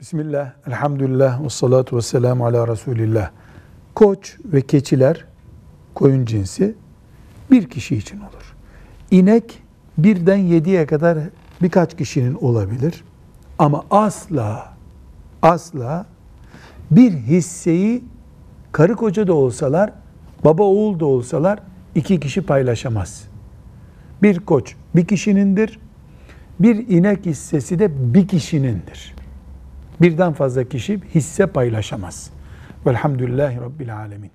Bismillah, elhamdülillah, ve salatu ve selamu ala Resulillah. Koç ve keçiler, koyun cinsi bir kişi için olur. İnek birden yediye kadar birkaç kişinin olabilir. Ama asla, asla bir hisseyi karı koca da olsalar, baba oğul da olsalar iki kişi paylaşamaz. Bir koç bir kişinindir, bir inek hissesi de bir kişinindir. Birden fazla kişi hisse paylaşamaz. Velhamdülillahi Rabbil Alemin.